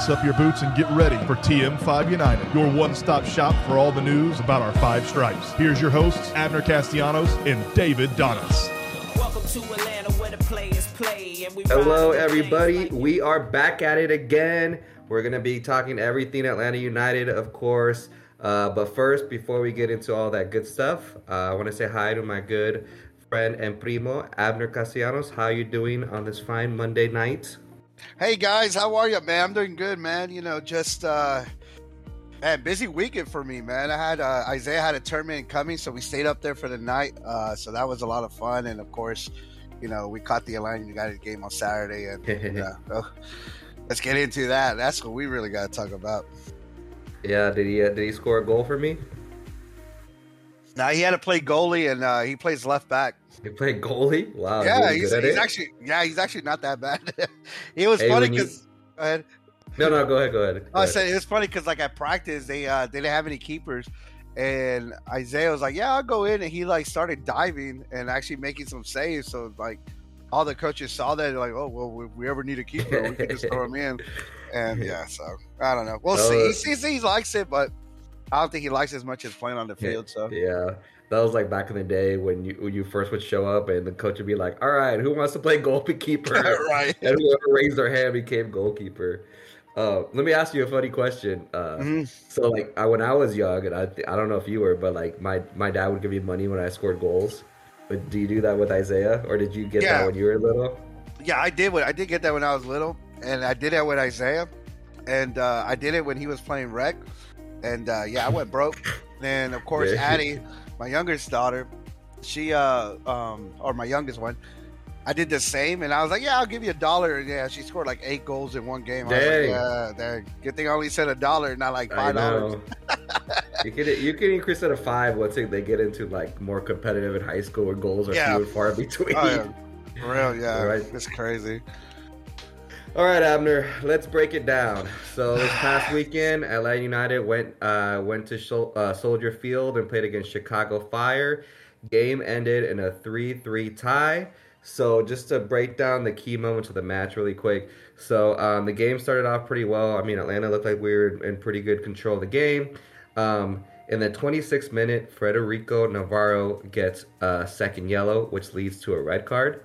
lace up your boots and get ready for TM5 United, your one stop shop for all the news about our five stripes. Here's your hosts, Abner Castellanos and David Donis. Welcome to Atlanta where the players play. And we Hello, everybody. We are back at it again. We're going to be talking everything Atlanta United, of course. Uh, but first, before we get into all that good stuff, uh, I want to say hi to my good friend and primo, Abner Castellanos. How you doing on this fine Monday night? Hey guys, how are you, man? I'm doing good, man. You know, just uh man, busy weekend for me, man. I had uh, Isaiah had a tournament coming, so we stayed up there for the night. Uh, so that was a lot of fun, and of course, you know, we caught the Atlanta United game on Saturday, and uh, oh, let's get into that. That's what we really got to talk about. Yeah, did he uh, did he score a goal for me? Now he had to play goalie, and uh, he plays left back. He played goalie. Wow, yeah, he's, he's actually yeah, he's actually not that bad. it was Hey, funny you- because. Go ahead. No, no, go ahead, go ahead. Go I ahead. said it was funny because like at practice they uh they didn't have any keepers, and Isaiah was like, "Yeah, I'll go in," and he like started diving and actually making some saves. So like all the coaches saw that, they're like, "Oh well, if we ever need a keeper, we can just throw him in." And yeah, so I don't know. We'll see. He sees he likes it, but I don't think he likes as much as playing on the field. So Yeah, that was like back in the day when you when you first would show up and the coach would be like, "All right, who wants to play goalkeeper?" right. and whoever raised their hand became goalkeeper. Uh, let me ask you a funny question. Uh, Mhm. So, like, I, when I was young, and I I don't know if you were, but like my my dad would give me money when I scored goals. But do you do that with Isaiah, or did you get Yeah. that when you were little? Yeah, I did. What I did get that when I was little, and I did that with Isaiah, and uh, I did it when he was playing rec, and uh, yeah, I went broke. And of course, Yeah. Addie, my youngest daughter, she uh um or my youngest one, I did the same, and I was like, yeah, I'll give you a dollar. And yeah, she scored like eight goals in one game. I was like, Dang. dang. good thing I only said a dollar, not like five dollars. you can you can increase it to five once they get into like more competitive in high school where goals are Yeah. few and far between. Oh, yeah. For real, yeah, Right. it's crazy. All right, Abner, let's break it down. So this past weekend, Atlanta United went uh, went to Shol- uh, Soldier Field and played against Chicago Fire. Game ended in a 3-3 tie. So just to break down the key moments of the match really quick. So um, the game started off pretty well. I mean, Atlanta looked like we were in pretty good control of the game. Um, in the 26th minute, Federico Navarro gets a second yellow, which leads to a red card.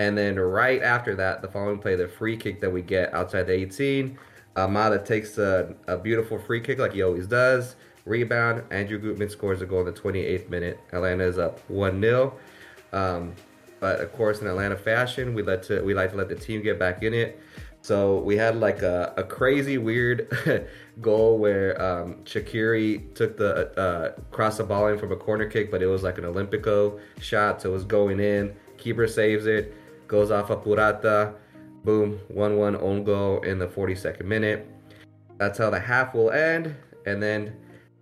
And then right after that, the following play, the free kick that we get outside the 18, Almada takes a, a beautiful free kick like he always does. Rebound, Andrew Gutman scores a goal in the 28th minute. Atlanta is up 1 0. Um, but of course, in Atlanta fashion, we let to we like to let the team get back in it. So we had like a, a crazy weird goal where um, Shaqiri took the uh, cross the ball in from a corner kick, but it was like an Olympico shot, so it was going in. Keeper saves it, goes off a Purata, boom, one one own goal in the 42nd minute. That's how the half will end, and then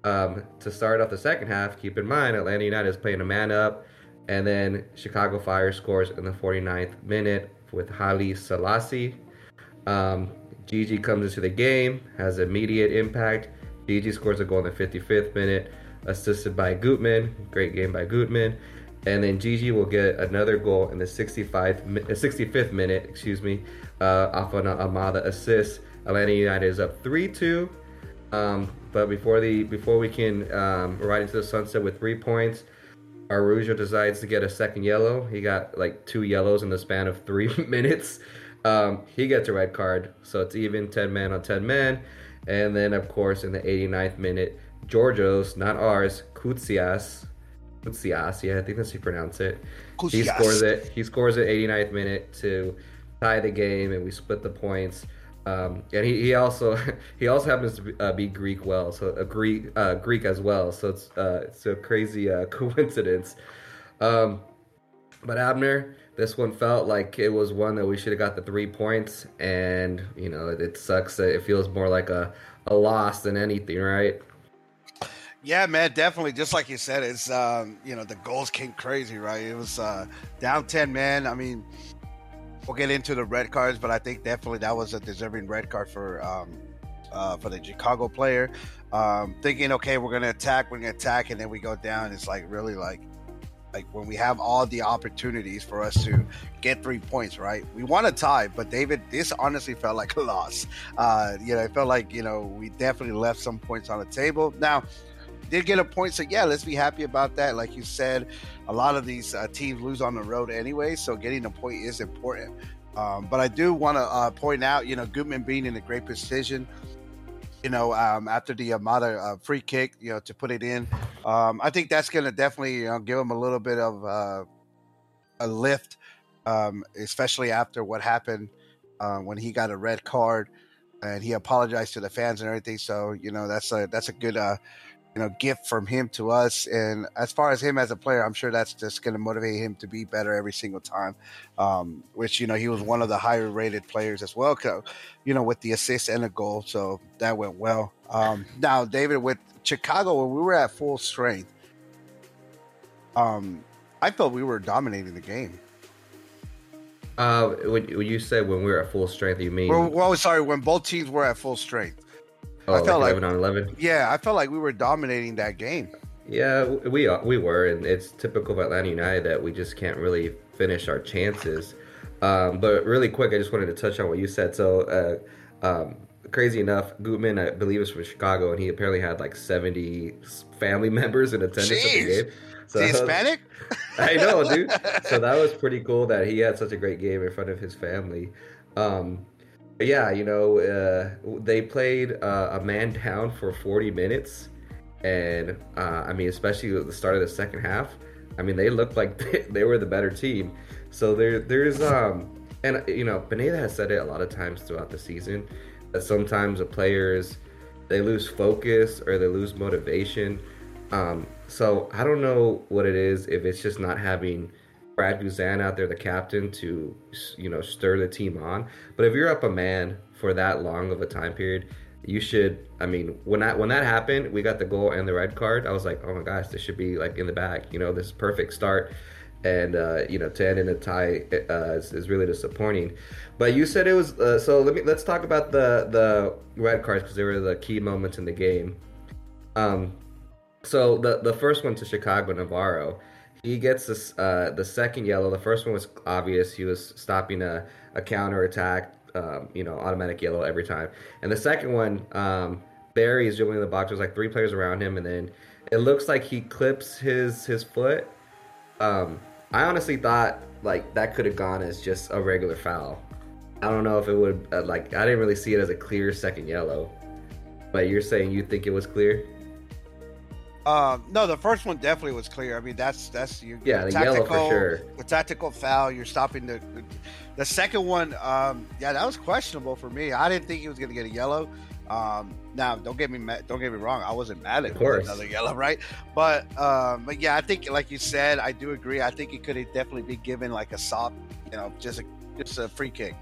um, to start off the second half, keep in mind Atlanta United is playing a man up, and then Chicago Fire scores in the 49th minute with Haile Selassie. Um, Gigi comes into the game, has immediate impact. Gigi scores a goal in the 55th minute, assisted by Gutman. Great game by Gutman. And then Gigi will get another goal in the 65th, uh, 65th minute, excuse me, uh, off an Almada assist. Atlanta United is up 3-2. Um, but before the before we can um, ride into the sunset with three points, Arujo decides to get a second yellow. He got like two yellows in the span of three minutes. Um, he gets a red card, so it's even 10 man on 10 man. And then, of course, in the 89th minute, Georgios, not ours, Koutsias, Yeah, I think that's how you pronounce it. He scores it. He scores it 89th minute to tie the game, and we split the points. Um, and he, he also he also happens to be, uh, be Greek well, so a Greek uh, Greek as well. So it's uh, it's a crazy uh, coincidence. Um, but Abner, this one felt like it was one that we should have got the three points, and you know it, sucks that it feels more like a, a loss than anything, right? Yeah, man, definitely. Just like you said, it's um, you know the goals came crazy, right? It was uh, down ten men. I mean, we'll get into the red cards, but I think definitely that was a deserving red card for um, uh, for the Chicago player. Um, thinking, okay, we're gonna attack, we're gonna attack, and then we go down. It's like really like like when we have all the opportunities for us to get three points, right? We want a tie, but David, this honestly felt like a loss. Uh, you know, it felt like you know we definitely left some points on the table. Now, did get a point, so yeah, let's be happy about that. Like you said, a lot of these uh, teams lose on the road anyway, so getting a point is important. Um, but I do want to uh, point out, you know, Gutman being in a great position you know, um, after the Almada uh, free kick, you know, to put it in. Um, I think that's going to definitely you know, give him a little bit of uh, a lift, um, especially after what happened uh, when he got a red card and he apologized to the fans and everything. So you know, that's a that's a good uh, you know gift from him to us. And as far as him as a player, I'm sure that's just going to motivate him to be better every single time. Um, which you know he was one of the higher rated players as well. You know with the assist and the goal, so that went well. Um, now David with Chicago when we were at full strength. Um, I felt we were dominating the game. Uh, when, when you said when we were at full strength, you mean? Well, well, sorry, when both teams were at full strength. Oh, I felt like 11 on 11. Yeah, I felt like we were dominating that game. Yeah, we we were, and it's typical of Atlanta United that we just can't really finish our chances. Um, but really quick, I just wanted to touch on what you said. So, uh, um, crazy enough, Gutman, I believe, is from Chicago, and he apparently had like 70 family members in attendance Jeez. at the game. So Hispanic? I know, dude. So that was pretty cool that he had such a great game in front of his family. Um, yeah, you know, uh, they played uh, a man down for 40 minutes, and uh, I mean, especially at the start of the second half. I mean, they looked like they, they were the better team. So there, there's, um, and you know, Pineda has said it a lot of times throughout the season that sometimes the players they lose focus or they lose motivation. Um, so I don't know what it is if it's just not having Brad Guzan out there, the captain, to you know stir the team on. But if you're up a man for that long of a time period, you should. I mean, when that when that happened, we got the goal and the red card. I was like, oh my gosh, this should be like in the bag. You know, this is perfect start. And uh, you know, to end in a tie uh, is, is, really disappointing. But you said it was uh, so. Let me let's talk about the the red cards because they were the key moments in the game. Um, so the the first one to Chicago Navarro he gets this uh, the second yellow. The first one was obvious. He was stopping a, a counter attack. Um, you know, automatic yellow every time. And the second one, um, Berry is dribbling in the box. There's like three players around him, and then it looks like he clips his his foot. Um, I honestly thought like that could have gone as just a regular foul. I don't know if it would uh, like I didn't really see it as a clear second yellow. But you're saying you think it was clear? Um, no, the first one definitely was clear. I mean, that's that's your, yeah, the tactical, yellow for sure. The tactical foul. You're stopping the. The, the second one, um, yeah, that was questionable for me. I didn't think he was going to get a yellow. Um, now, don't get me mad, don't get me wrong. I wasn't mad at another yellow, right? But um, but yeah, I think like you said, I do agree. I think it could have definitely be given like a soft, you know, just a just a free kick.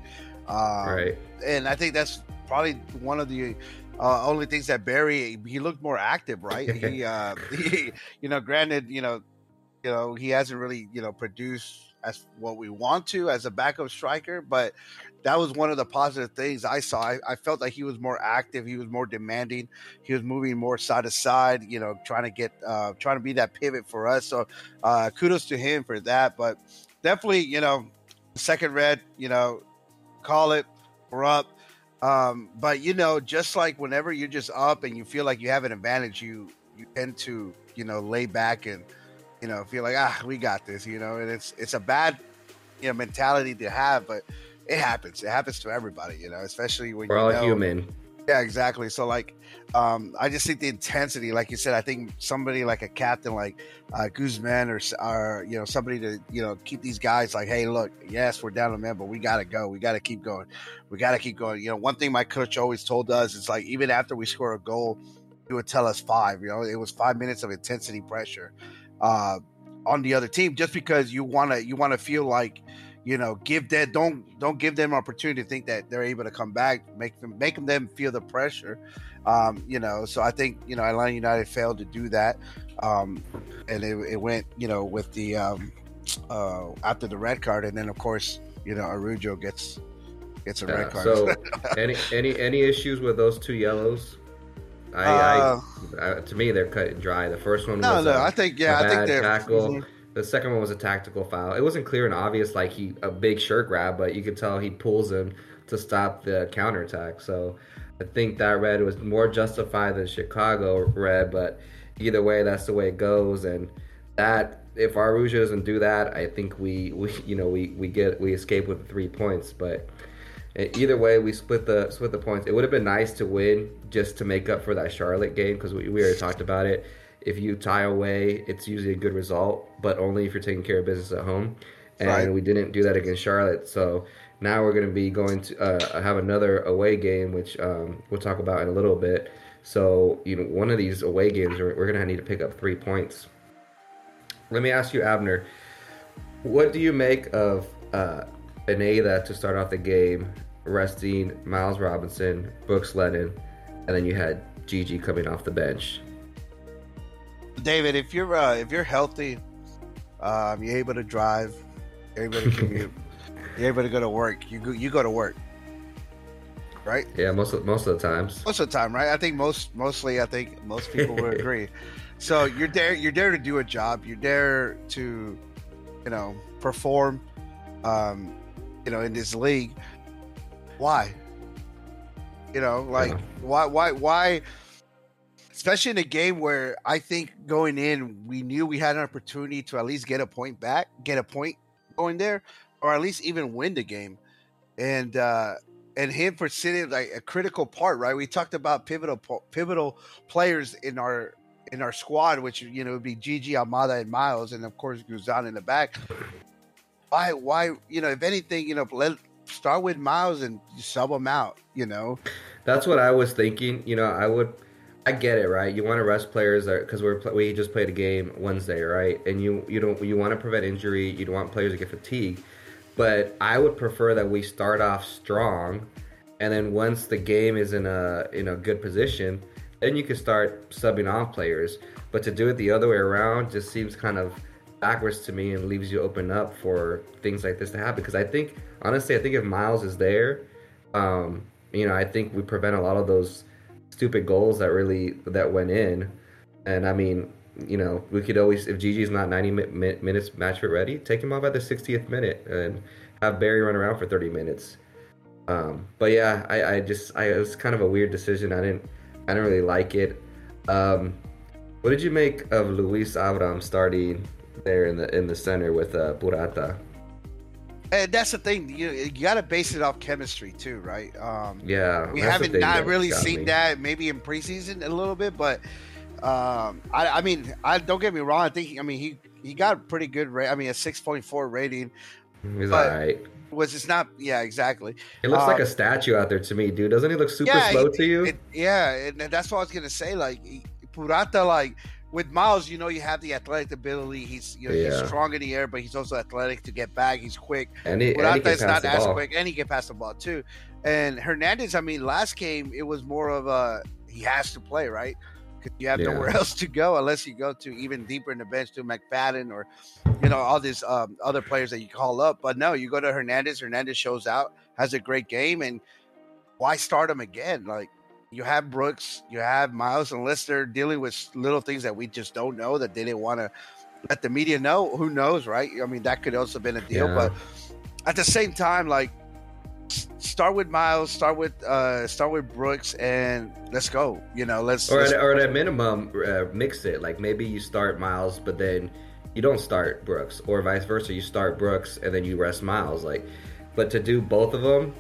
Um, right. And I think that's probably one of the uh, only things that Berry he looked more active, right? he, uh, he, you know, granted, you know, you know, he hasn't really, you know, produced as what we want to as a backup striker, but that was one of the positive things I saw. I, I, felt like he was more active, he was more demanding, he was moving more side to side, you know, trying to get, uh, trying to be that pivot for us. So, uh, kudos to him for that. But definitely, you know, second red, you know, call it, we're up um, but you know, just like whenever you're just up and you feel like you have an advantage, you you tend to you know lay back and you know feel like ah we got this, you know, and it's it's a bad you know mentality to have, but it happens. It happens to everybody, you know, especially when we're all know, human. Yeah, exactly. So like, um, I just think the intensity, like you said, I think somebody like a captain like uh, Guzan or, or you know somebody to you know keep these guys like, hey, look, yes, we're down a man, but we got to go. We got to keep going. We got to keep going. You know, one thing my coach always told us is like, even after we score a goal, he would tell us five. You know, it was five minutes of intensity pressure uh, on the other team, just because you want to you want to feel like you know, give that don't don't give them opportunity to think that they're able to come back, make them make them feel the pressure. Um, you know, so I think you know Atlanta United failed to do that, um, and it, it went you know with the um, uh, after the red card, and then of course you know Arujo gets gets a yeah, red card. So any any any issues with those two yellows? I, uh, I, I, to me they're cut and dry. The first one no, was no. A, I think yeah, I think they're tackle. Mm-hmm The second one was a tactical foul. It wasn't clear and obvious like he a big shirt grab, but you could tell he pulls him to stop the counterattack. So I think that red was more justified than Chicago red, but either way, that's the way it goes. And that if Araujo doesn't do that, I think we, we you know we, we get we escape with three points. But either way, we split the split the points. It would have been nice to win just to make up for that Charlotte game because we, we already talked about it. If you tie away, it's usually a good result, but only if you're taking care of business at home. And Right. we didn't do that against Charlotte, so now we're going to be going to uh, have another away game, which um, we'll talk about in a little bit. So you know, one of these away games, we're, we're going to need to pick up three points. Let me ask you, Abner, what do you make of uh, Pineda to start off the game, resting Miles Robinson, Brooks Lennon, and then you had Gigi coming off the bench? David, if you're uh, if you're healthy, um, you're able to drive, you're able to commute, you're able to go to work. You go, you go to work, right? Yeah, most of, most of the times. Most of the time, right? I think most mostly, I think most people would agree. So you're there. You're there to do a job. You're there to, you know, perform. Um, you know, in this league. Why? You know, like Yeah. why? Why? Why? Especially in a game where I think going in, we knew we had an opportunity to at least get a point back, get a point going there, or at least even win the game. And uh and him for sitting like a critical part, right? We talked about pivotal pivotal players in our in our squad, which you know would be Gigi, Almada and Miles, and of course Guzan in the back. Why? Why? You know, if anything, you know, let start with Miles and sub him out. You know, That's what I was thinking. You know, I would, I get it, right? You want to rest players because we're we just played a game Wednesday, right? And you you don't you want to prevent injury. You don't want players to get fatigued. But I would prefer that we start off strong, and then once the game is in a in a good position, then you can start subbing off players. But to do it the other way around just seems kind of backwards to me and leaves you open up for things like this to happen. Because I think honestly, I think if Miles is there, um, you know, I think we prevent a lot of those stupid goals that really that went in. And I mean, you know, we could always if Gigi's not 90 mi- mi- minutes match fit ready, take him off at the 60th minute and have Berry run around for 30 minutes. Um, but yeah, I, I just I it was kind of a weird decision. I didn't I didn't really like it. Um, what did you make of Luis Abram starting there in the in the center with uh, Purata? And that's the thing. You you got to base it off chemistry too, right? Um, Yeah, we haven't not really seen me. that maybe in preseason a little bit, but um, I, I mean, I don't get me wrong. I think I mean he he got a pretty good rate. I mean, a six point four rating He's but- all right. was it's not. Yeah, exactly. It looks like um, a statue out there to me, dude. Doesn't he look super Yeah, slow it- to you? It, yeah, and that's what I was gonna say. Like Purata, like with Miles, you know, you have the athletic ability. He's you know Yeah. he's strong in the air, but he's also athletic to get back. He's quick. and he, and he Purata can is pass not the as ball. quick, and he can pass the ball too. And Hernandez, I mean, last game it was more of a he has to play right because you have Yeah. nowhere else to go unless you go to even deeper in the bench to McFadden or you know all these um, other players that you call up. But no, you go to Hernandez. Hernandez shows out, has a great game, and why start him again? Like you have Brooks, you have Miles and Lister dealing with little things that we just don't know that they didn't want to let the media know. Who knows, right? I mean, that could also been a deal, Yeah. but at the same time, like start with Miles, start with uh start with Brooks, and let's go. You know, let's. Or let's at, or at a minimum, uh, mix it. Like maybe you start Miles, but then you don't start Brooks, or vice versa. You start Brooks and then you rest Miles. Like, but to do both of them,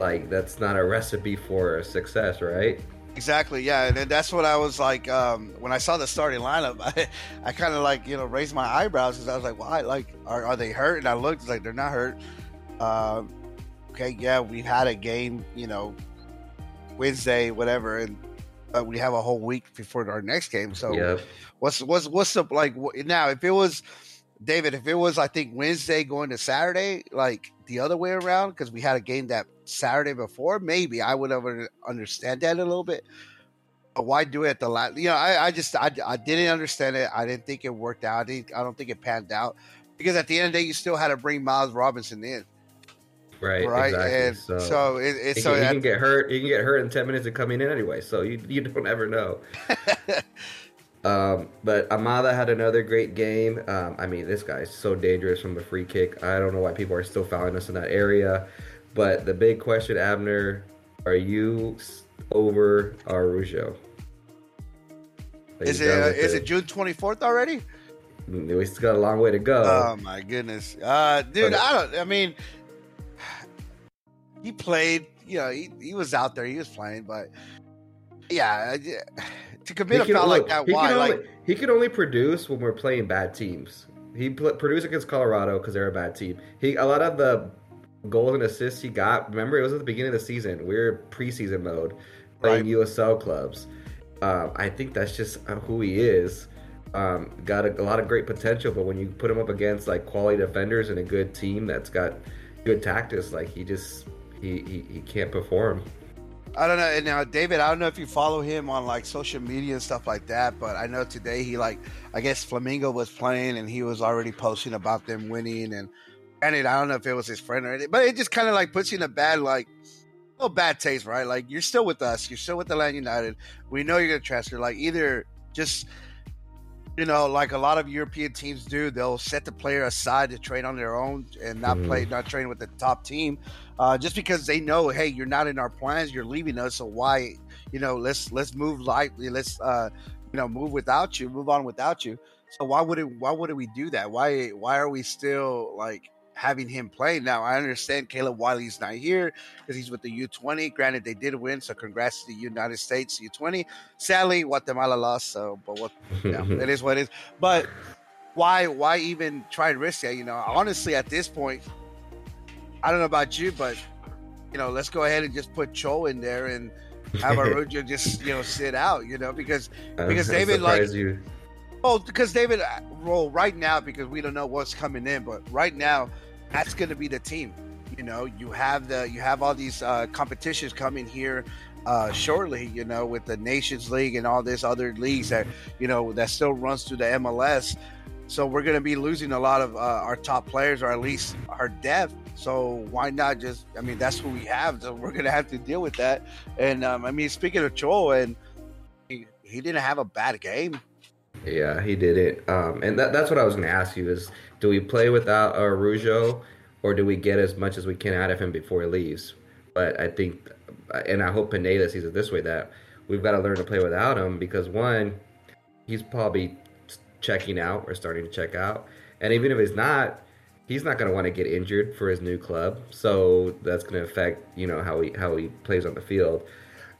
like that's not a recipe for success, right? Exactly, yeah, and then that's what I was like um, when I saw the starting lineup. I, I kind of like you know raised my eyebrows because I was like, "Why? Like, are, are they hurt?" And I looked, like they're not hurt. Um, okay, yeah, we had a game, you know, Wednesday, whatever, and uh, we have a whole week before our next game. So, yeah. what's what's what's the like now? If it was David, if it was I think Wednesday going to Saturday, like the other way around, because we had a game that Saturday before, maybe I would have un- understand that a little bit. But why do it at the last? You know, I, I just I, I didn't understand it. I didn't think it worked out. I, didn't, I don't think it panned out because at the end of the day, you still had to bring Miles Robinson in, Right. right? Exactly. And so. so, it, it so can, he can get hurt. He can get hurt in ten minutes of coming in anyway. So you you don't ever know. Um, but Almada had another great game. Um, I mean, this guy is so dangerous from the free kick. I don't know why people are still fouling us in that area. But the big question, Abner, are you over Arujo? Is it uh, is it June 24th already? We still got a long way to go. Oh my goodness, uh, dude! I don't. I mean, he played. You know, he, he was out there. He was playing, but yeah, to commit a foul like that, he why? Can only, Like, he can only produce when we're playing bad teams. He pl- produced against Colorado because they're a bad team. He a lot of the goals and assists he got. Remember, it was at the beginning of the season. We are preseason mode, playing Right. USL clubs. Um, I think that's just uh, who he is. Um, got a, a lot of great potential, but when you put him up against like quality defenders and a good team that's got good tactics, like he just he he, he can't perform. I don't know. And now, David, I don't know if you follow him on like social media and stuff like that, but I know today he like, I guess Flamengo was playing and he was already posting about them winning. And granted, I don't know if it was his friend or anything, but it just kind of like puts you in a bad like, oh, bad taste, right? Like you're still with us, you're still with the Land United. We know you're gonna transfer. Like either just you know, like a lot of European teams do, they'll set the player aside to train on their own and not Mhm. play, not train with the top team, uh, just because they know, hey, you're not in our plans, you're leaving us, so why, you know, let's let's move lightly, let's, uh, you know, move without you, move on without you. So why would it? Why would we do that? Why why are we still like having him play now? I understand Caleb Wiley's not here because he's with the U20. Granted, they did win, so congrats to the United States U20. Sadly, Guatemala lost, so but what yeah, it is what it is. But why why even try and risk that? You know, honestly, at this point, I don't know about you, but you know, let's go ahead and just put Cho in there and have Arujo just you know sit out. You know, because I'm because David, like- you. oh, because David, uh, well, right now because we don't know what's coming in, but right now that's going to be the team. You know, you have the you have all these uh, competitions coming here uh, shortly. You know, with the Nations League and all this other leagues that you know that still runs through the MLS. So we're going to be losing a lot of uh, our top players, or at least our depth. So why not just? I mean, that's who we have. So we're going to have to deal with that. And um, I mean, speaking of Chol, and he, he didn't have a bad game. Yeah, he did it. Um, and that, that's what I was going to ask you is do we play without Arujo or do we get as much as we can out of him before he leaves? But I think, and I hope Pineda sees it this way, that we've got to learn to play without him because one, he's probably checking out or starting to check out. And even if he's not, he's not going to want to get injured for his new club. So that's going to affect, you know, how he, how he plays on the field.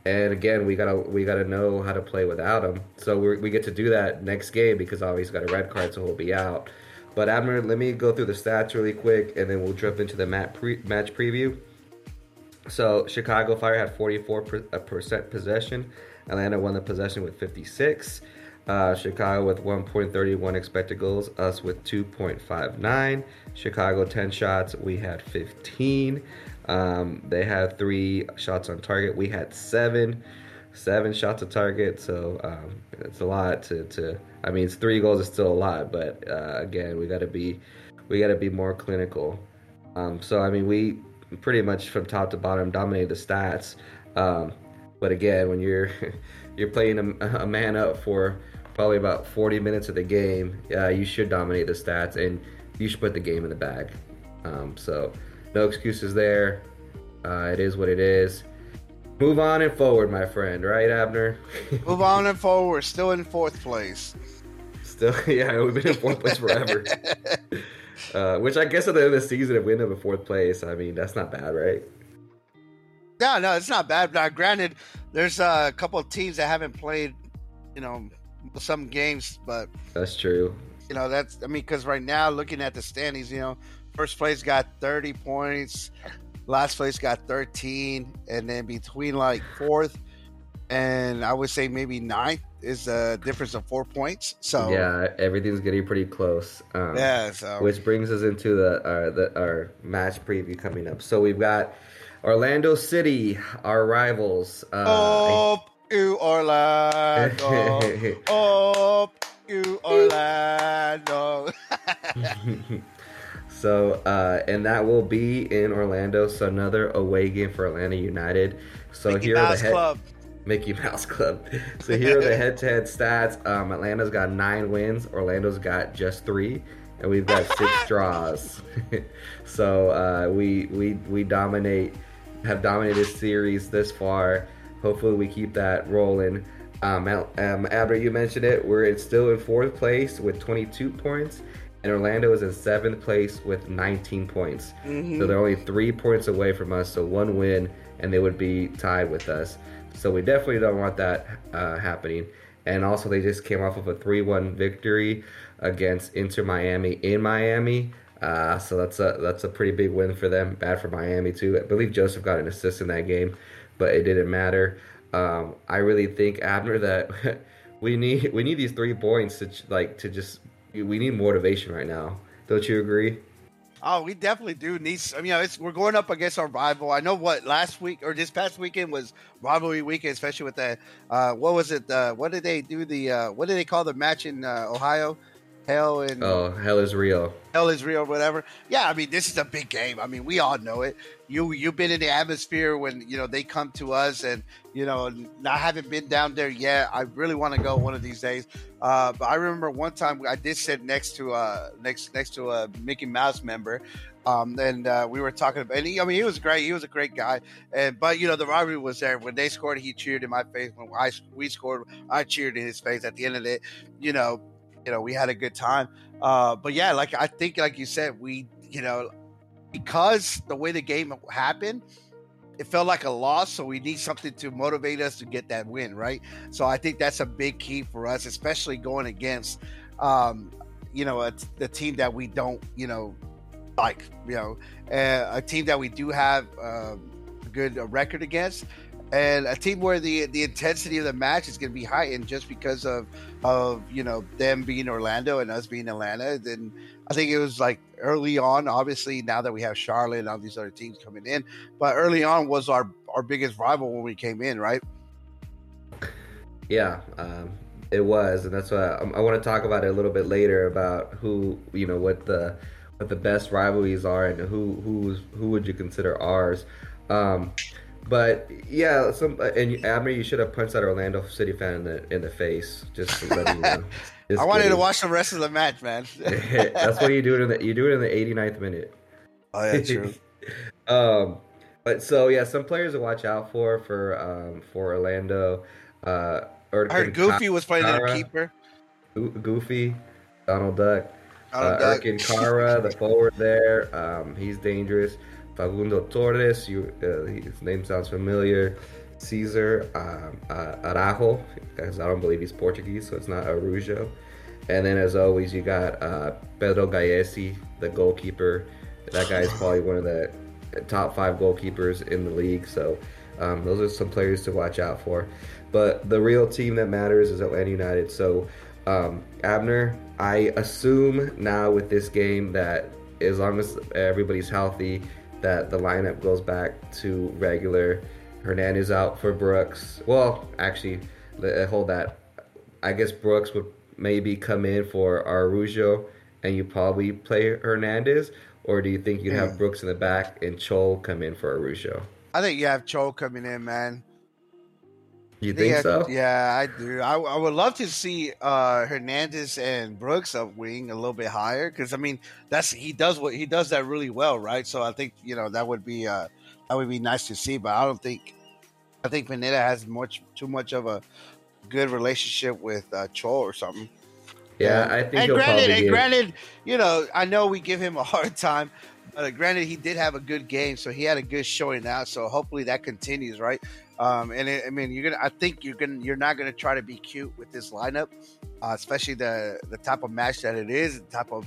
And again, we gotta we gotta know how to play without him. So we we get to do that next game because obviously he's got a red card, so he'll be out. But Abner, let me go through the stats really quick, and then we'll jump into the mat pre- match preview. So Chicago Fire had 44 per- uh, percent possession. Atlanta won the possession with 56. Uh, Chicago with 1.31 expected goals. Us with 2.59. Chicago 10 shots. We had 15. Um, they had three shots on target. We had seven. Seven shots on target. So um, it's a lot to, to. I mean, it's three goals is still a lot, but uh, again, we got to be we got to be more clinical. Um, so I mean, we pretty much from top to bottom dominated the stats. Um, but again, when you're you're playing a, a, man up for probably about 40 minutes of the game, uh, you should dominate the stats and you should put the game in the bag. Um, so no excuses there. Uh, it is what it is. Move on and forward, my friend. Right, Abner? Move on and forward. We're still in fourth place. Still, yeah, we've been in fourth place forever. uh, which I guess at the end of the season, if we end up in fourth place, I mean that's not bad, right? No, no, it's not bad. Now, granted, there's uh, a couple of teams that haven't played, you know, some games, but That's true. you know that's I mean, because right now, looking at the standings, you know, first place got 30 points, last place got 13, and then between like fourth and I would say maybe ninth is a difference of four points. So Yeah, everything's getting pretty close. Um, yeah. So Which brings us into the our the, our match preview coming up. So we've got Orlando City, our rivals. Uh, up you Orlando, up you Orlando. so uh, and that will be in Orlando. So another away game for Atlanta United. So Mickey here are Mouse the head, Club. Mickey Mouse Club. So here are the head-to-head stats. Um, Atlanta's got nine wins. Orlando's got just three, and we've got six draws. so uh, we we we dominate, have dominated series this far. Hopefully, we keep that rolling. Um, um, Abner, you mentioned it. We're still in fourth place with 22 points, and Orlando is in seventh place with 19 points. Mm-hmm. So they're only three points away from us. So one win, and they would be tied with us. So we definitely don't want that uh, happening. And also, they just came off of a 3 1 victory against Inter Miami in Miami. Uh, so that's a that's a pretty big win for them. Bad for Miami too. I believe Josef got an assist in that game, but it didn't matter. Um, I really think Abner that we need we need these three points to like to just we need motivation right now. Don't you agree? Oh, we definitely do need. I mean, it's we're going up against our rival. I know what last week or this past weekend was rivalry weekend, especially with the uh, what was it? Uh, what did they do? The uh, what did they call the match in uh, Ohio? Hell and Oh, hell is real. hell is real, whatever. Yeah, I mean, this is a big game. I mean, we all know it. You you've been in the atmosphere when you know they come to us, and you know, I haven't been down there yet. I really want to go one of these days. Uh, but I remember one time I did sit next to uh next next to a Mickey Mouse member. Um, and uh, we were talking about, and he, I mean, he was great. He was a great guy. And but you know, the rivalry was there. When they scored, he cheered in my face. When I we scored, I cheered in his face. At the end of it, you know, you know, we had a good time. Uh, but yeah, like I think, like you said, we, you know, because the way the game happened, it felt like a loss. So we need something to motivate us to get that win, right? So I think that's a big key for us, especially going against, um, you know, a, the team that we don't, you know, like, you know, uh, a team that we do have um, a good record against and a team where the the intensity of the match is going to be heightened just because of of you know them being Orlando and us being Atlanta. Then I think it was like early on. Obviously, now that we have Charlotte and all these other teams coming in, but early on was our our biggest rival when we came in, right? Yeah, um, it was, and that's why I, I want to talk about it a little bit later about who you know what the what the best rivalries are and who who's who would you consider ours. Um, but yeah, some and Abner, you should have punched that Orlando City fan in the in the face. Just to you know. I wanted to watch the rest of the match, man. That's what you do it in the you do it in the 89th minute. oh yeah, true. um, but so yeah, some players to watch out for for um for Orlando. Uh, I heard Goofy was playing Kara. keeper. Goofy, Donald Duck, Donald uh, Duck. Ercan Kara, the forward there. Um, he's dangerous. Facundo Torres, you, uh, his name sounds familiar. Caesar um, uh, Arajo, because I don't believe he's Portuguese, so it's not Arujo. And then, as always, you got uh, Pedro Gallese, the goalkeeper. That guy is probably one of the top five goalkeepers in the league. So, um, those are some players to watch out for. But the real team that matters is Atlanta United. So, um, Abner, I assume now with this game that as long as everybody's healthy, that the lineup goes back to regular. Hernandez out for Brooks. Well, actually, uh, hold that. I guess Brooks would maybe come in for Arujo, and you probably play Hernandez, or do you think you'd Yeah. have hmm. Brooks in the back and Chol come in for Arujo? I think you have Cho coming in, man. You think yeah, so? Yeah, I do. I, I would love to see uh, Hernandez and Brooks up wing a little bit higher because I mean that's he does what he does that really well, right? So I think you know that would be uh, that would be nice to see. But I don't think I think Pineda has much too much of a good relationship with uh, Cho or something. Yeah, I think and he'll granted, probably and granted, you know, I know we give him a hard time. Uh, granted, he did have a good game, so he had a good showing out. So hopefully that continues, right? Um, and it, I mean, you're gonna. I think you're gonna. You're not gonna try to be cute with this lineup, uh, especially the the type of match that it is, the type of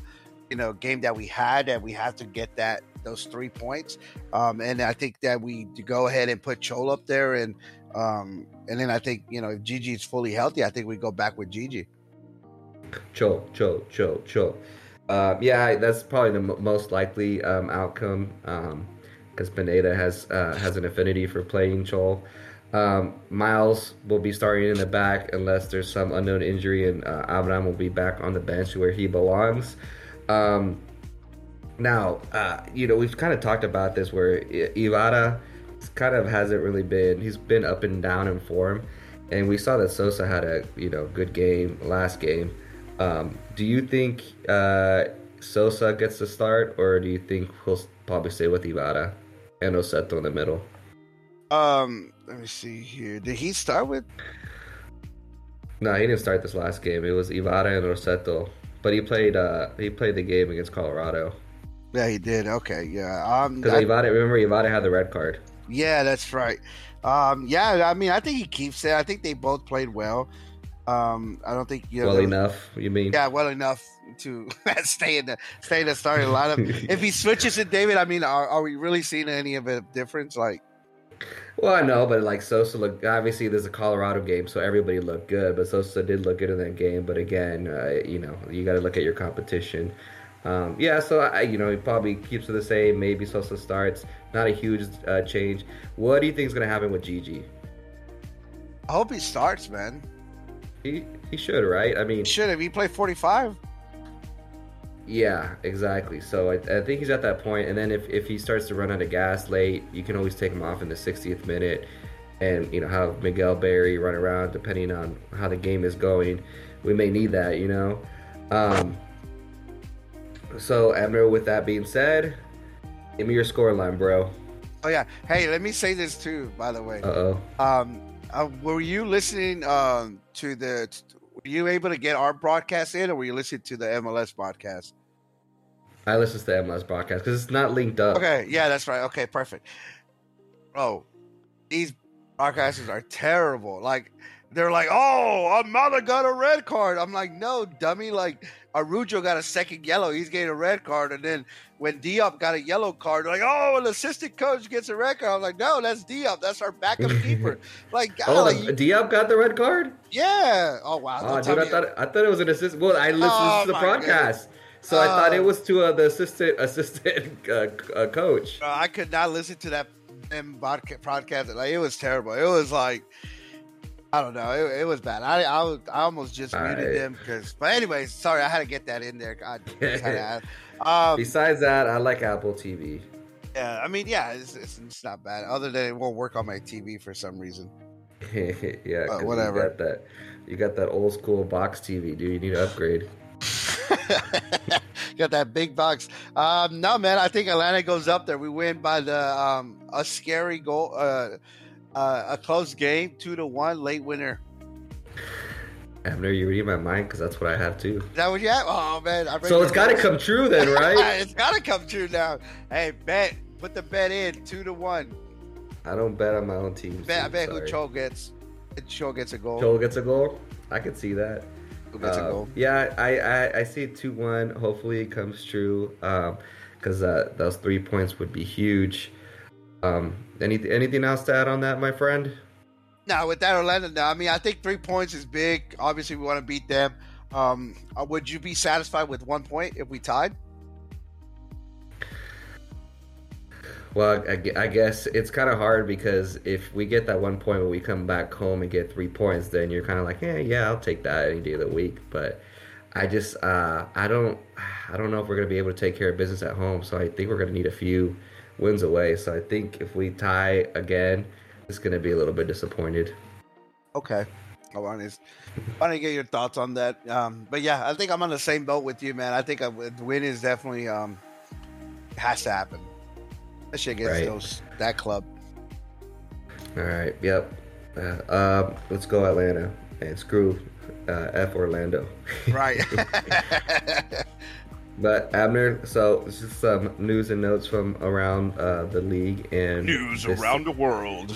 you know game that we had, that we have to get that those three points. Um, and I think that we go ahead and put Chol up there, and um, and then I think you know if Gigi is fully healthy, I think we go back with Gigi. Cho, cho, cho, cho. Uh, yeah, that's probably the m- most likely um, outcome because Pineda has uh, has an affinity for playing Chol. Um, Miles will be starting in the back unless there's some unknown injury, and uh, will be back on the bench where he belongs. Um, now, uh, you know, we've kind of talked about this where I- Ibarra kind of hasn't really been. He's been up and down in form, and we saw that Sosa had a you know good game last game. Um, do you think uh, Sosa gets the start, or do you think he'll probably stay with Ibarra and Rossetto in the middle? Um, let me see here. Did he start with? No, he didn't start this last game. It was Ibarra and Rossetto, but he played. Uh, he played the game against Colorado Yeah, he did. Okay, yeah. Um, because I- Ibarra. Remember, Ibarra had the red card. yeah, that's right. Um, yeah, I mean, I think he keeps it. I think they both played well. Um, I don't think you know. well enough. You mean? Yeah, well enough to stay in the stay in the starting lineup. if he switches it, David, I mean, are, are we really seeing any of a difference? Like, Well, I know, but like Sosa looked. Obviously, there's a Colorado game, so everybody looked good. But Sosa did look good in that game. But again, uh, you know, you got to look at your competition. Um, yeah, so I, you know, he probably keeps it the same. Maybe Sosa starts. Not a huge uh, change. What do you think is going to happen with Gigi? I hope he starts, man. He he should, right? I mean, He should have. He played forty five. yeah, exactly. So I, I think he's at that point. And then if, if he starts to run out of gas late, you can always take him off in the 60th minute, and you know have Miguel Berry run around depending on how the game is going. We may need that, you know. Um, so Abner, with that being said, give me your score line, bro. Oh yeah. Hey, let me say this too. By the way, Uh oh. um, uh, were you listening um to the? Were you able to get our broadcast in, or were you listening to the MLS podcast? I listen to the MLS broadcast because it's not linked up. Okay, yeah, that's right. Okay, perfect. Oh, these broadcasters are terrible. Like they're like, "Oh, Almada got a red card." I'm like, "No, dummy! Like Arujo got a second yellow. He's getting a red card." And then when Diop got a yellow card, like, "Oh, an assistant coach gets a red card." I'm like, "No, that's Diop. That's our backup keeper." Like, God, Oh, like, Diop got the red card. yeah. Oh wow. Oh, dude, I thought I thought it was an assistant. Well, I listened Oh, to the broadcast, so I thought Oh. it was to uh, the assistant assistant uh, uh, coach. I could not listen to that podcast. Like it was terrible. It was like I don't know. It, it was bad. I I, was, I almost just muted Alright. them because. But anyways, sorry, I had to get that in there. God, um, Besides that, I like Apple TV. yeah, I mean, yeah, it's, it's, it's not bad. Other than it won't work on my TV for some reason. yeah, Uh, whatever. You got that. You got that old school box TV, dude. You need to upgrade. Got that big box. Um, no, man, I think Atlanta goes up there. We win by the um, a scary goal, uh, uh, a close game, two to one, late winner. Abner, you reading my mind because that's what I have too. Is that what you have? Oh man, I So it's got to come true then, right? it's got to come true now. Hey, bet. Put the bet in two to one. I don't bet on my own team. Bet, I bet who sorry. Chol gets. Chol gets a goal. Chol gets a goal. I could see that. Who gets a Uh, goal? Yeah, I, I, I see two one. Hopefully it comes true. Um, because uh, those three points would be huge. Um, any anything else to add on that, my friend? Now with that Orlando, now I mean I think three points is big. Obviously, we want to beat them. Um, uh, would you be satisfied with one point if we tied? Well, I, I guess it's kind of hard because if we get that one point when we come back home and get three points, then you're kind of like, yeah, yeah, I'll take that any day of the week. But I just, uh, I don't, I don't know if we're gonna be able to take care of business at home. So I think we're gonna need a few wins away. So I think if we tie again, it's gonna be a little bit disappointed. Okay. I want to want to get your thoughts on that. Um, but yeah, I think I'm on the same boat with you, man. I think a win is definitely um, has to happen. Especially against Right. those that club. All right. Yep. Uh, um, let's go Atlanta and screw uh, F Orlando. Right. But Abner, so this is some news and notes from around uh, the league and News this, around the world.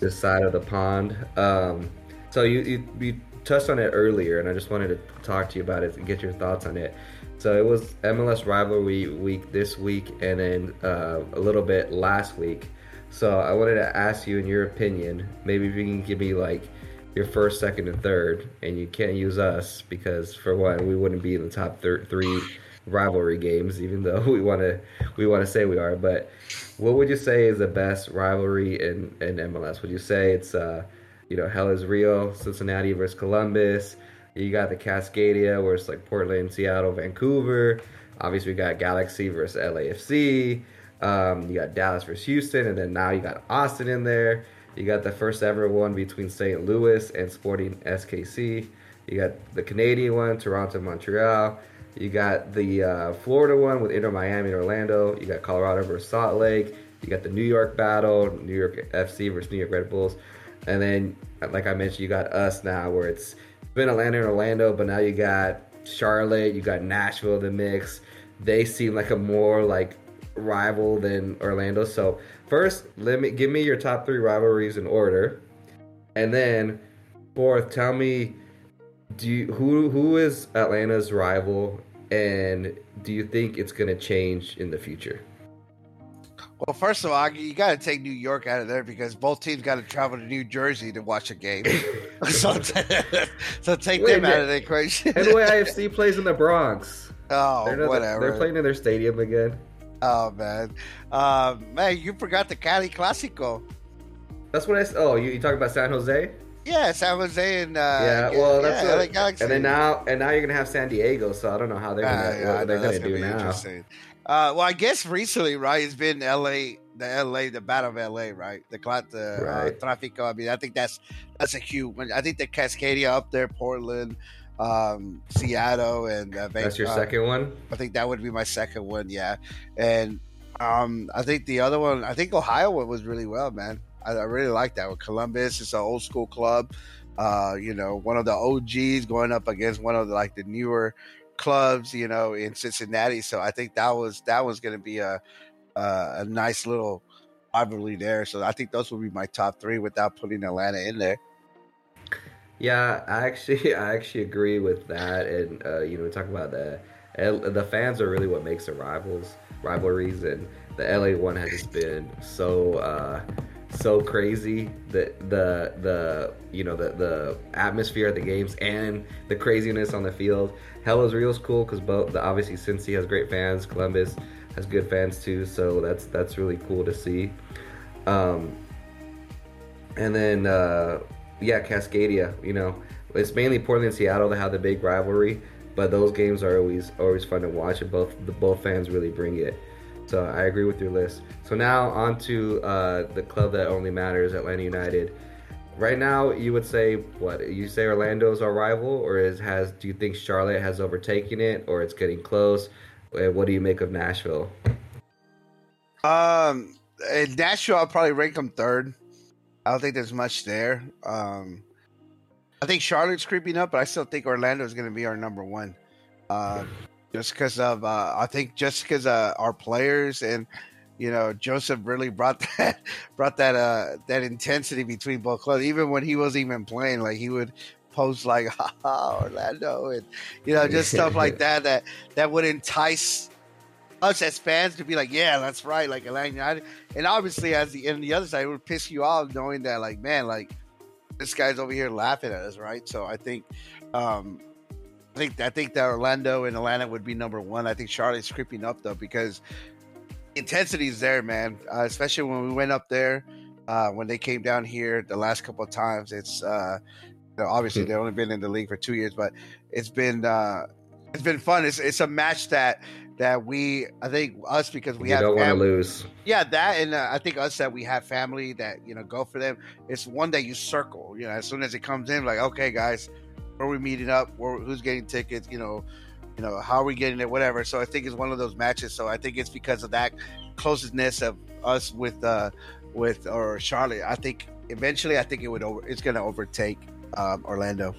this side of the pond. Um, so you, you you touched on it earlier, and I just wanted to talk to you about it and get your thoughts on it. So it was MLS rivalry week this week, and then uh, a little bit last week. So I wanted to ask you, in your opinion, maybe if you can give me like your first, second, and third, and you can't use us because for one, we wouldn't be in the top thir- three rivalry games, even though we want to we want to say we are. But what would you say is the best rivalry in, in MLS? Would you say it's uh, you know Hell is Real, Cincinnati versus Columbus? You got the Cascadia, where it's like Portland, Seattle, Vancouver. Obviously, we got Galaxy versus LAFC. Um, you got Dallas versus Houston, and then now you got Austin in there. You got the first ever one between St. Louis and Sporting SKC. You got the Canadian one, Toronto, Montreal. You got the uh, Florida one with Inter Miami and Orlando. You got Colorado versus Salt Lake. You got the New York battle, New York FC versus New York Red Bulls. And then, like I mentioned, you got us now, where it's been Atlanta and Orlando, but now you got Charlotte, you got Nashville, in the mix. They seem like a more like rival than Orlando. So first, let me give me your top three rivalries in order, and then fourth, tell me do you, who who is Atlanta's rival, and do you think it's going to change in the future? Well, first of all, you got to take New York out of there because both teams got to travel to New Jersey to watch a game. so, so take Wait them out of the equation. NYFC plays in the Bronx. oh, They're, whatever. they're playing in their stadium again. Oh man, uh, man, you forgot the Cali Clasico. That's what I. Oh, you, you talking about San Jose? Yeah, San Jose and uh, yeah, well, that's yeah, what- LA Galaxy. and then now and now you're gonna have San Diego. So I don't know how they're gonna Ah, yeah, what they're know, that's gonna do now. Uh, well, I guess recently, right? It's been L.A. The L.A. The Battle of L.A. Right? The the Right. uh. I mean, I think that's that's a huge. one. I think the Cascadia up there, Portland, um, Seattle, and uh, That's your uh, second one. I think that would be my second one. Yeah, and um, I think the other one, I think Ohio one was really well, man. I, I really like that with Columbus It's an old school club. Uh, you know, one of the OGs going up against one of the, like the newer clubs, you know, in Cincinnati. So I think that was that was going to be a, a a nice little rivalry there. So I think those would be my top three without putting Atlanta in there. Yeah, I actually I actually agree with that, and uh, you know, talk about the the fans are really what makes the rivals rivalries, and the LA one has just been so uh, so crazy that the the you know the the atmosphere at the games and the craziness on the field. Hell is Real's cool because both the obviously Cincy has great fans, Columbus has good fans too, so that's that's really cool to see. Um, and then uh, yeah, Cascadia. You know, it's mainly Portland and Seattle that have the big rivalry, but those games are always always fun to watch, and both the both fans really bring it. I agree with your list. So now on to uh, the club that only matters, Atlanta United. Right now, you would say what? You say Orlando's our rival, or is has? Do you think Charlotte has overtaken it, or it's getting close? What do you make of Nashville? Um, in Nashville, I'll probably rank them third. I don't think there's much there. Um, I think Charlotte's creeping up, but I still think Orlando is going to be our number one. Uh, just because of, uh, I think just because uh, our players and you know Josef really brought that brought that uh that intensity between both clubs. Even when he wasn't even playing, like he would post like "Ha ha, Orlando" and you know just stuff like that that that would entice us as fans to be like, yeah, that's right, like Atlanta United. And obviously, as the and the other side, it would piss you off knowing that, like, man, like this guy's over here laughing at us, right? So I think, um, I think I think that Orlando and Atlanta would be number one. I think Charlotte's creeping up though because intensity is there, man. Uh, especially when we went up there, uh, when they came down here the last couple of times. It's uh, you know, obviously they've only been in the league for two years, but it's been uh, it's been fun. It's it's a match that that we I think us because we you have don't want to lose. yeah that and uh, I think us that we have family that you know go for them. It's one that you circle. You know, as soon as it comes in, like okay, guys, where are we meeting up? Where, who's getting tickets? You know, you know how are we getting it? Whatever. So I think it's one of those matches. So I think it's because of that closeness of us with uh with or Charlotte. I think eventually I think it would over. It's going to overtake um, Orlando.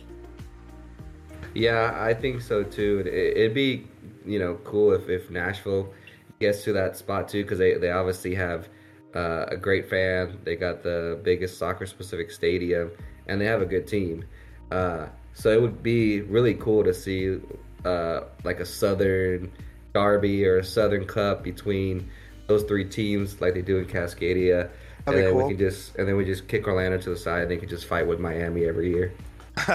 Yeah, I think so too. It, it'd be, you know, cool if, if Nashville gets to that spot too, because they, they obviously have uh, a great fan. They got the biggest soccer specific stadium, and they have a good team. Uh, so it would be really cool to see uh, like a Southern Derby or a Southern Cup between those three teams, like they do in Cascadia. That'd and then cool. we can just and then we just kick Orlando to the side. and They can just fight with Miami every year.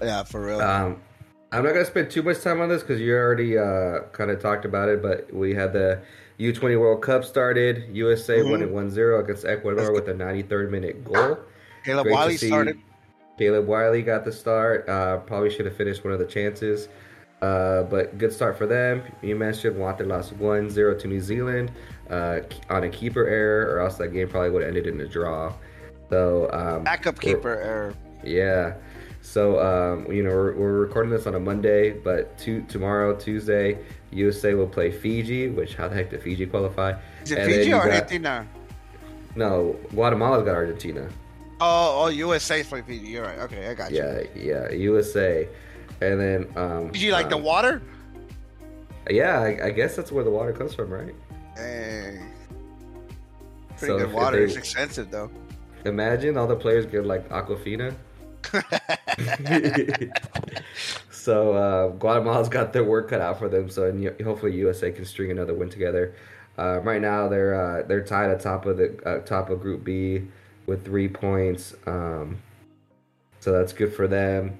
yeah, for real. Um, I'm not gonna spend too much time on this because you already uh, kind of talked about it. But we had the U20 World Cup started. USA won it 1-0 against Ecuador with a 93rd minute goal. Caleb Wiley started. Caleb Wiley got the start. Uh, probably should have finished one of the chances. Uh, but good start for them. You mentioned Wanted lost 1 0 to New Zealand uh, on a keeper error, or else that game probably would have ended in a draw. So, um, Backup keeper error. Yeah. So, um, you know, we're, we're recording this on a Monday, but to, tomorrow, Tuesday, USA will play Fiji, which how the heck did Fiji qualify? Is it And Fiji or got- Argentina? No, Guatemala's got Argentina. Oh, oh, USA for Fiji. You're right. Okay, I got you. Yeah, yeah, USA. And then, um, Did you like the um, water? Yeah, I, I guess that's where the water comes from, right? Dang. Pretty So good water. they- It's expensive though. Imagine all the players get like Aquafina. so uh, Guatemala's got their work cut out for them. So and hopefully USA can string another win together. Uh, right now they're uh, they're tied at top of the uh, top of Group B with three points. Um, so that's good for them.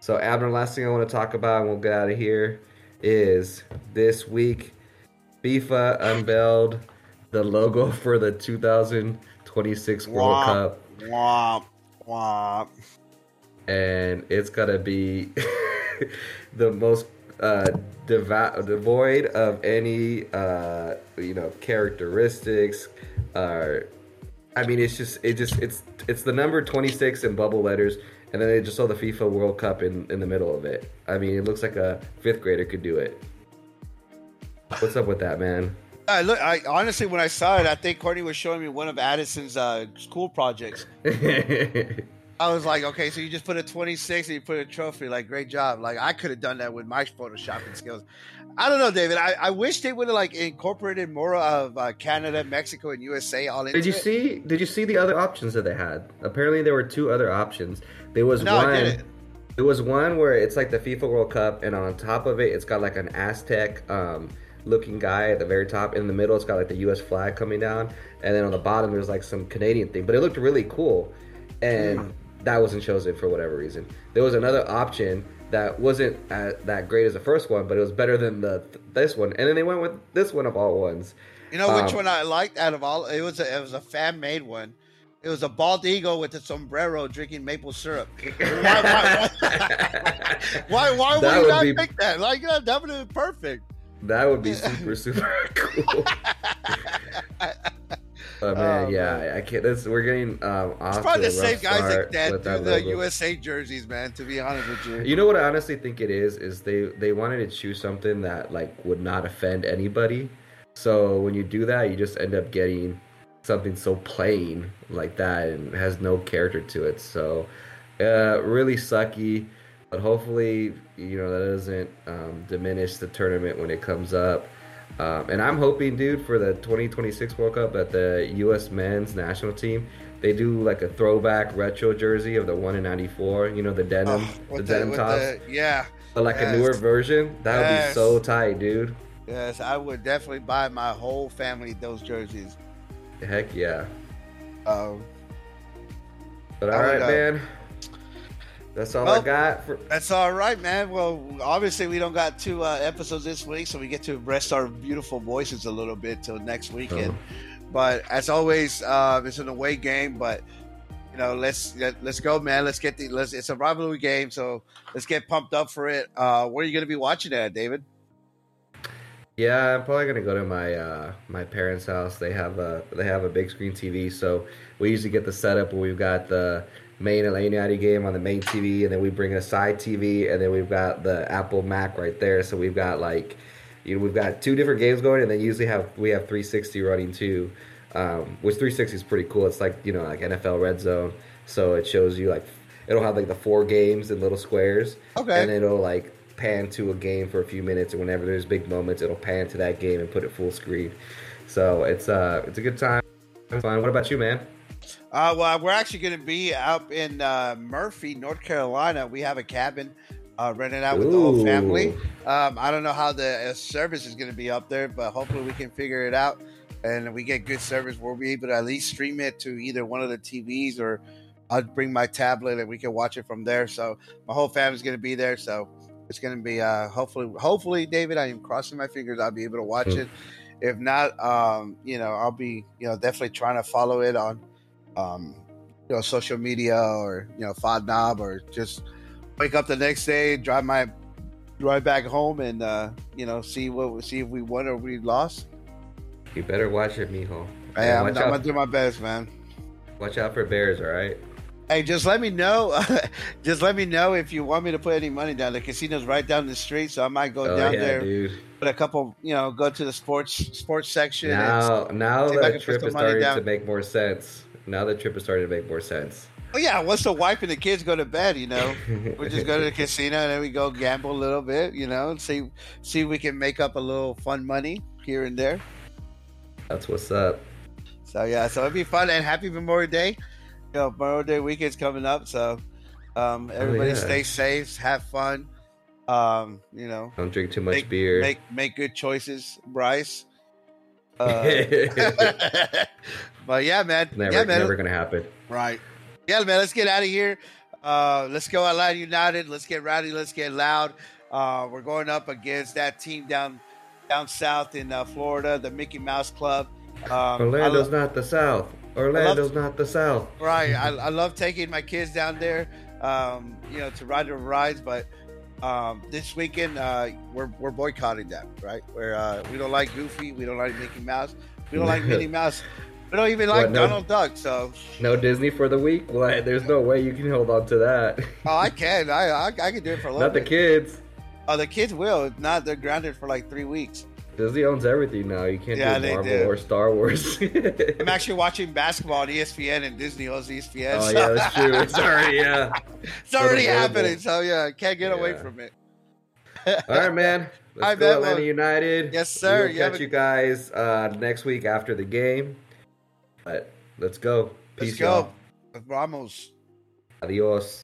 So Abner, last thing I want to talk about, and we'll get out of here, is this week FIFA unveiled the logo for the 2026 World Cup Womp, womp. and it's gonna be the most uh, devo- devoid of any uh, you know characteristics. Uh, I mean, it's just it just it's it's the number twenty six in bubble letters, and then they just saw the FIFA World Cup in in the middle of it. I mean, it looks like a fifth grader could do it. What's up with that, man? I look. I honestly, when I saw it, I think Courtney was showing me one of Addison's uh, school projects. I was like, okay, so you just put a 26 and you put a trophy. Like, great job. Like, I could have done that with my photoshopping skills. I don't know, David. I, I wish they would have like incorporated more of uh, Canada, Mexico, and USA all into Did you it. see? Did you see the other options that they had? Apparently, there were two other options. There was No, one. There was one where it's like the FIFA World Cup, and on top of it, it's got like an Aztec um, looking guy at the very top. In the middle, it's got like the U.S. flag coming down, and then on the bottom, there's like some Canadian thing. But it looked really cool, and Hmm. That wasn't chosen for whatever reason. There was another option that wasn't uh that great as the first one, but it was better than the this one, and then they went with this one of all ones. You know which Um, one I liked out of all? It was a, it was a fan made one. It was a bald eagle with a sombrero drinking maple syrup. why why, why, why, would you would not be- pick that? Like that would be perfect. That would be super super cool. But man, Oh, yeah, man. I can't. This, we're getting um, off It's probably the same guys that, that do that the logo. USA jerseys, man. To be honest with you, You know what I honestly think it is is they they wanted to choose something that like would not offend anybody. So when you do that, you just end up getting something so plain like that and has no character to it. So uh, really sucky. But hopefully, you know that doesn't um, diminish the tournament when it comes up. Um, and I'm hoping, dude, for the 2026 World Cup that the U.S. men's national team they do like a throwback retro jersey of the one in '94. You know the denim, Oh, the with denim tops. the- yeah, But like Yes. a newer version, that would Yes. be so tight, dude. yes, I would definitely buy my whole family those jerseys. Heck yeah. Um, But all would, uh, man. That's all I got for. That's all right, man. Well, obviously we don't got two uh, episodes this week, so we get to rest our beautiful voices a little bit till next weekend. But as always, uh, it's an away game, but you know, let's let, let's go, man. Let's get the let's. It's a rivalry game, so let's get pumped up for it. Uh, where are you going to be watching it, at, David? Yeah, I'm probably gonna go to my uh, my parents' house. They have a they have a big screen TV, so we usually get the setup where we've got the main United game on the main TV, and then we bring a side TV, and then we've got the Apple Mac right there. So we've got like, you know, we've got two different games going, and then usually have we have 360 running too, um, which 360 is pretty cool. It's like you know like NFL Red Zone, so it shows you like it'll have like the four games in little squares, Okay. and it'll like pan to a game for a few minutes, and whenever there's big moments, it'll pan to that game and put it full screen. So it's uh it's a good time. It's fun. What about you, man? Uh, well, we're actually going to be up in uh, Murphy, North Carolina. We have a cabin uh, rented out with the whole family. Um, I don't know how the uh, service is going to be up there, but hopefully we can figure it out and we get good service. We'll be able to at least stream it to either one of the TVs or I'll bring my tablet and we can watch it from there. So my whole family's going to be there. So it's going to be uh, hopefully, hopefully, David. I am crossing my fingers. I'll be able to watch Hmm. it. If not, um, you know, I'll be, you know, definitely trying to follow it on um, you know, social media or you know, FODNOB or just wake up the next day, drive my drive back home and uh, you know see what see if we won or we lost. You better watch it, mijo. I'm, I'm gonna do my best, man. watch out for bears, all right? Hey, just let me know. just let me know if you want me to put any money down. The casino's right down the street, so I might go oh, down yeah, there, dude. put a couple, you know, go to the sports sports section. and- Now, now see the trip is starting down. to make more sense. Now the trip is starting to make more sense. oh yeah, once the wife and the kids go to bed, you know, we just go to the casino and then we go gamble a little bit, you know, and see see if we can make up a little fun money here and there. That's what's up. So yeah, so it'd be fun and happy Memorial Day. You know, Memorial Day weekend's coming up, so um, everybody Oh, yeah. stay safe, have fun. Um, you know, Don't drink too much make, beer. Make make good choices, Bryce. Uh, but yeah, man. never, yeah, man. never gonna happen. Right. Yeah, man. Let's get out of here. Uh, let's go Atlanta United. Let's get rowdy. Let's get loud. Uh, we're going up against that team down down south in uh, Florida, the Mickey Mouse Club. Um, Orlando's not the South. Orlando's not the South. right. I, I love taking my kids down there, um, you know, to ride the rides. But um, this weekend, uh, we're we're boycotting them. Right. Where uh, we don't like Goofy, we don't like Mickey Mouse, we don't like Minnie Mouse, we don't even like What, no- Donald Duck. So, No Disney for the week? What? There's no way you can hold on to that. oh, I can, I, I I can do it for a little not the kids. Oh, the kids will. If not, they're grounded for like three weeks. Disney owns everything now. You can't Yeah, do Marvel do. or Star Wars. I'm actually watching basketball on ESPN, and Disney owns ESPN. oh so yeah, that's true. It's already yeah. it's already happening. So yeah, can't get away from it. All right, man. Let's All right, go. Atlanta United. yes, sir. We'll You catch a- you guys uh, next week after the game. But let's go. Let's Peace, go. y'all. Ramos. Adios.